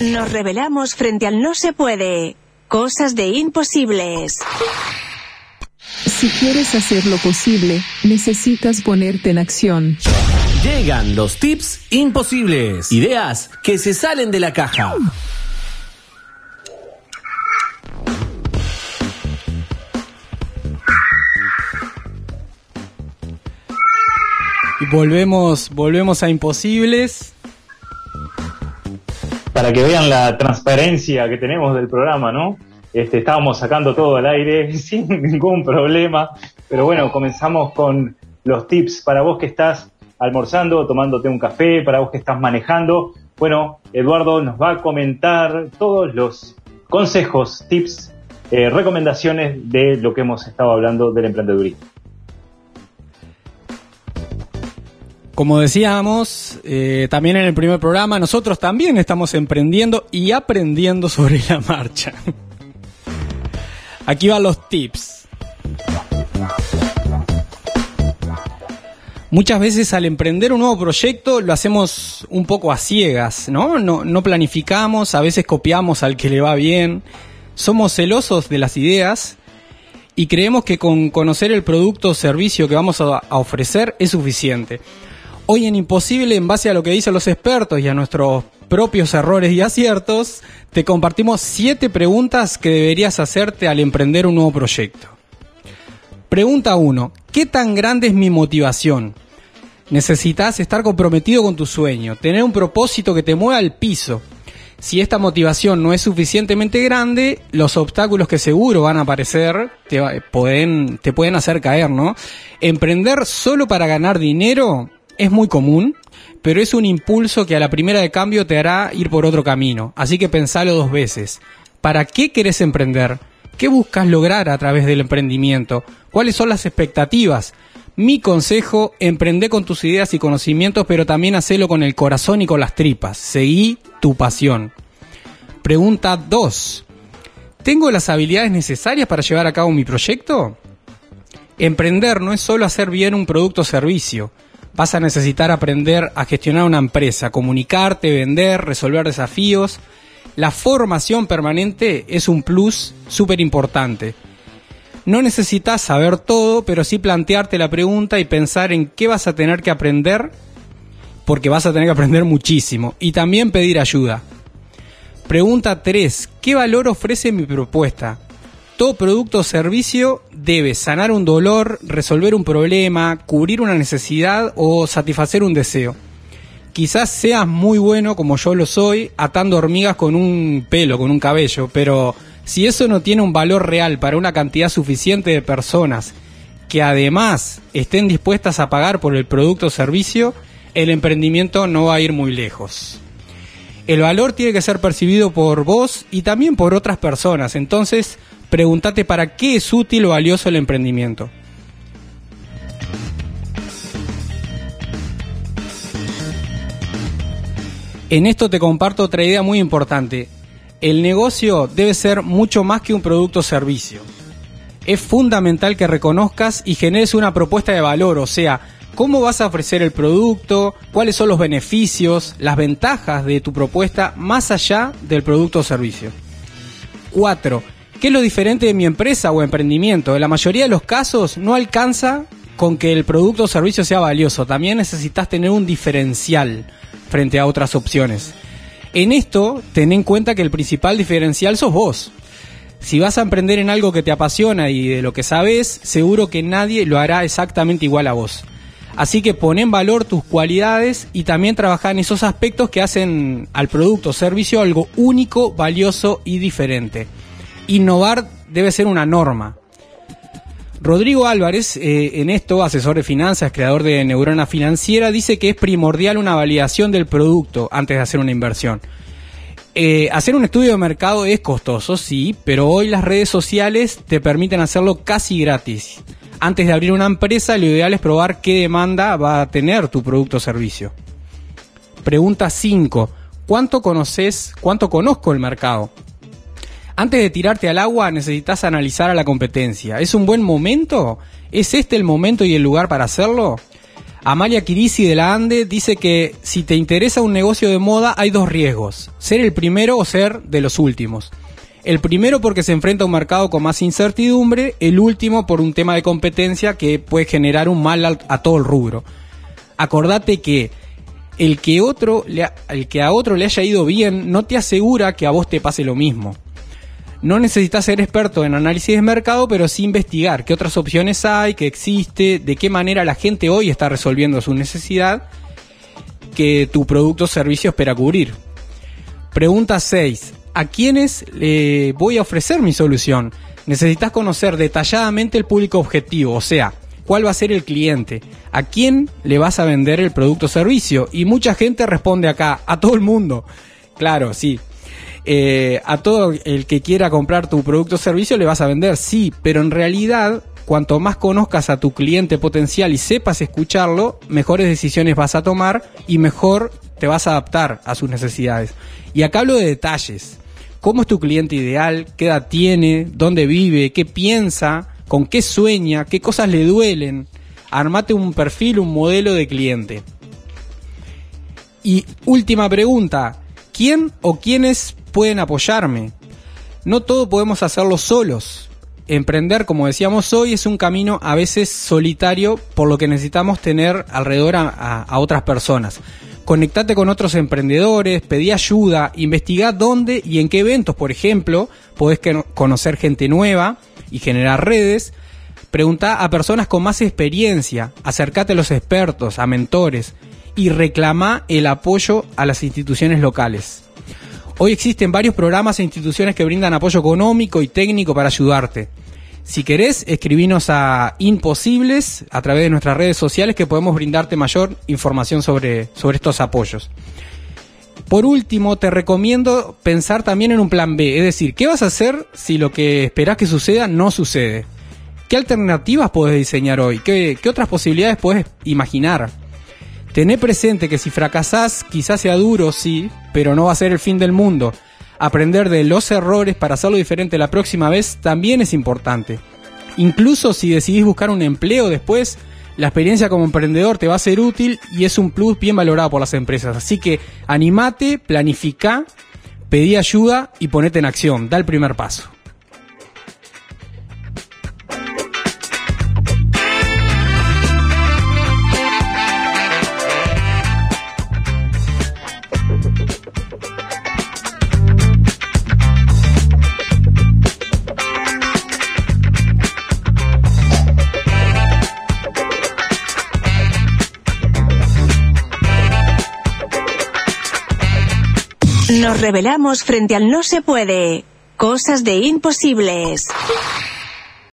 Nos revelamos frente al no se puede. Cosas de imposibles. Si quieres hacer lo posible, necesitas ponerte en acción. Llegan los tips imposibles. Ideas que se salen de la caja. Y volvemos, volvemos a imposibles. Para que vean la transparencia que tenemos del programa, ¿no? Este, estábamos sacando todo al aire sin ningún problema. Pero bueno, comenzamos con los tips para vos que estás almorzando, tomándote un café, para vos que estás manejando. Bueno, Eduardo nos va a comentar todos los consejos, tips, eh, recomendaciones de lo que hemos estado hablando del emprendedurismo. Como decíamos eh, también en el primer programa, nosotros también estamos emprendiendo y aprendiendo sobre la marcha. Aquí van los tips. Muchas veces al emprender un nuevo proyecto lo hacemos un poco a ciegas, ¿no? No, planificamos, a veces copiamos al que le va bien, somos celosos de las ideas y creemos que con conocer el producto o servicio que vamos a ofrecer es suficiente. Hoy en Imposible, en base a lo que dicen los expertos y a nuestros propios errores y aciertos, te compartimos siete preguntas que deberías hacerte al emprender un nuevo proyecto. Pregunta 1. ¿Qué tan grande es mi motivación? Necesitas estar comprometido con tu sueño, tener un propósito que te mueva al piso. Si esta motivación no es suficientemente grande, los obstáculos que seguro van a aparecer te pueden hacer caer, ¿no? Emprender solo para ganar dinero es muy común, pero es un impulso que a la primera de cambio te hará ir por otro camino. Así que pensalo dos veces. ¿Para qué querés emprender? ¿Qué buscas lograr a través del emprendimiento? ¿Cuáles son las expectativas? Mi consejo, emprende con tus ideas y conocimientos, pero también hacelo con el corazón y con las tripas. Seguí tu pasión. Pregunta 2. ¿Tengo las habilidades necesarias para llevar a cabo mi proyecto? Emprender no es solo hacer bien un producto o servicio vas a necesitar aprender a gestionar una empresa, comunicarte, vender, resolver desafíos. La formación permanente es un plus súper importante. No necesitas saber todo, pero sí plantearte la pregunta y pensar en qué vas a tener que aprender, porque vas a tener que aprender muchísimo. Y también pedir ayuda. Pregunta 3. ¿Qué valor ofrece mi propuesta? Todo producto o servicio debe sanar un dolor, resolver un problema, cubrir una necesidad o satisfacer un deseo. Quizás seas muy bueno como yo lo soy, atando hormigas con un pelo, con un cabello, pero si eso no tiene un valor real para una cantidad suficiente de personas que además estén dispuestas a pagar por el producto o servicio, el emprendimiento no va a ir muy lejos. El valor tiene que ser percibido por vos y también por otras personas. Entonces, pregúntate para qué es útil o valioso el emprendimiento. En esto te comparto otra idea muy importante. El negocio debe ser mucho más que un producto o servicio. Es fundamental que reconozcas y generes una propuesta de valor, o sea, cómo vas a ofrecer el producto, cuáles son los beneficios, las ventajas de tu propuesta más allá del producto o servicio. 4. ¿Qué es lo diferente de mi empresa o emprendimiento? En la mayoría de los casos no alcanza con que el producto o servicio sea valioso. También necesitas tener un diferencial frente a otras opciones. En esto, ten en cuenta que el principal diferencial sos vos. Si vas a emprender en algo que te apasiona y de lo que sabes, seguro que nadie lo hará exactamente igual a vos. Así que pon en valor tus cualidades y también trabaja en esos aspectos que hacen al producto o servicio algo único, valioso y diferente innovar debe ser una norma. Rodrigo Álvarez, eh, en esto, asesor de finanzas, creador de Neurona Financiera, dice que es primordial una validación del producto antes de hacer una inversión. Eh, hacer un estudio de mercado es costoso, sí, pero hoy las redes sociales te permiten hacerlo casi gratis. Antes de abrir una empresa, lo ideal es probar qué demanda va a tener tu producto o servicio. Pregunta 5. ¿Cuánto conoces, cuánto conozco el mercado? Antes de tirarte al agua necesitas analizar a la competencia. ¿Es un buen momento? ¿Es este el momento y el lugar para hacerlo? Amalia Kirisi de la Ande dice que si te interesa un negocio de moda hay dos riesgos, ser el primero o ser de los últimos. El primero porque se enfrenta a un mercado con más incertidumbre, el último por un tema de competencia que puede generar un mal a todo el rubro. Acordate que el que, el que a otro le haya ido bien no te asegura que a vos te pase lo mismo. No necesitas ser experto en análisis de mercado, pero sí investigar qué otras opciones hay, qué existe, de qué manera la gente hoy está resolviendo su necesidad que tu producto o servicio espera cubrir. Pregunta 6. ¿A quiénes le voy a ofrecer mi solución? Necesitas conocer detalladamente el público objetivo, o sea, cuál va a ser el cliente, a quién le vas a vender el producto o servicio. Y mucha gente responde acá, a todo el mundo. Claro, sí, eh, a todo el que quiera comprar tu producto o servicio le vas a vender, sí, pero en realidad cuanto más conozcas a tu cliente potencial y sepas escucharlo, mejores decisiones vas a tomar y mejor te vas a adaptar a sus necesidades. Y acá hablo de detalles. ¿Cómo es tu cliente ideal? ¿Qué edad tiene? ¿Dónde vive? ¿Qué piensa? ¿Con qué sueña? ¿Qué cosas le duelen? Armate un perfil, un modelo de cliente. Y última pregunta. ¿Quién o quiénes pueden apoyarme. No todo podemos hacerlo solos. Emprender, como decíamos hoy, es un camino a veces solitario, por lo que necesitamos tener alrededor a, otras personas. Conectate con otros emprendedores, pedí ayuda, investiga dónde y en qué eventos, por ejemplo, podés conocer gente nueva y generar redes. Pregunta a personas con más experiencia, acércate a los expertos, a mentores y reclama el apoyo a las instituciones locales. Hoy existen varios programas e instituciones que brindan apoyo económico y técnico para ayudarte. Si querés, escribinos a Imposibles a través de nuestras redes sociales que podemos brindarte mayor información sobre, sobre estos apoyos. Por último, te recomiendo pensar también en un plan B, es decir, ¿qué vas a hacer si lo que esperás que suceda no sucede? ¿Qué alternativas podés diseñar hoy? ¿Qué, otras posibilidades puedes imaginar? Tené presente que si fracasás, quizás sea duro, sí, pero no va a ser el fin del mundo. Aprender de los errores para hacerlo diferente la próxima vez también es importante. Incluso si decidís buscar un empleo después, la experiencia como emprendedor te va a ser útil y es un plus bien valorado por las empresas. Así que animate, planifica, pedí ayuda y ponete en acción. Da el primer paso. Nos revelamos frente al no se puede. Cosas de imposibles.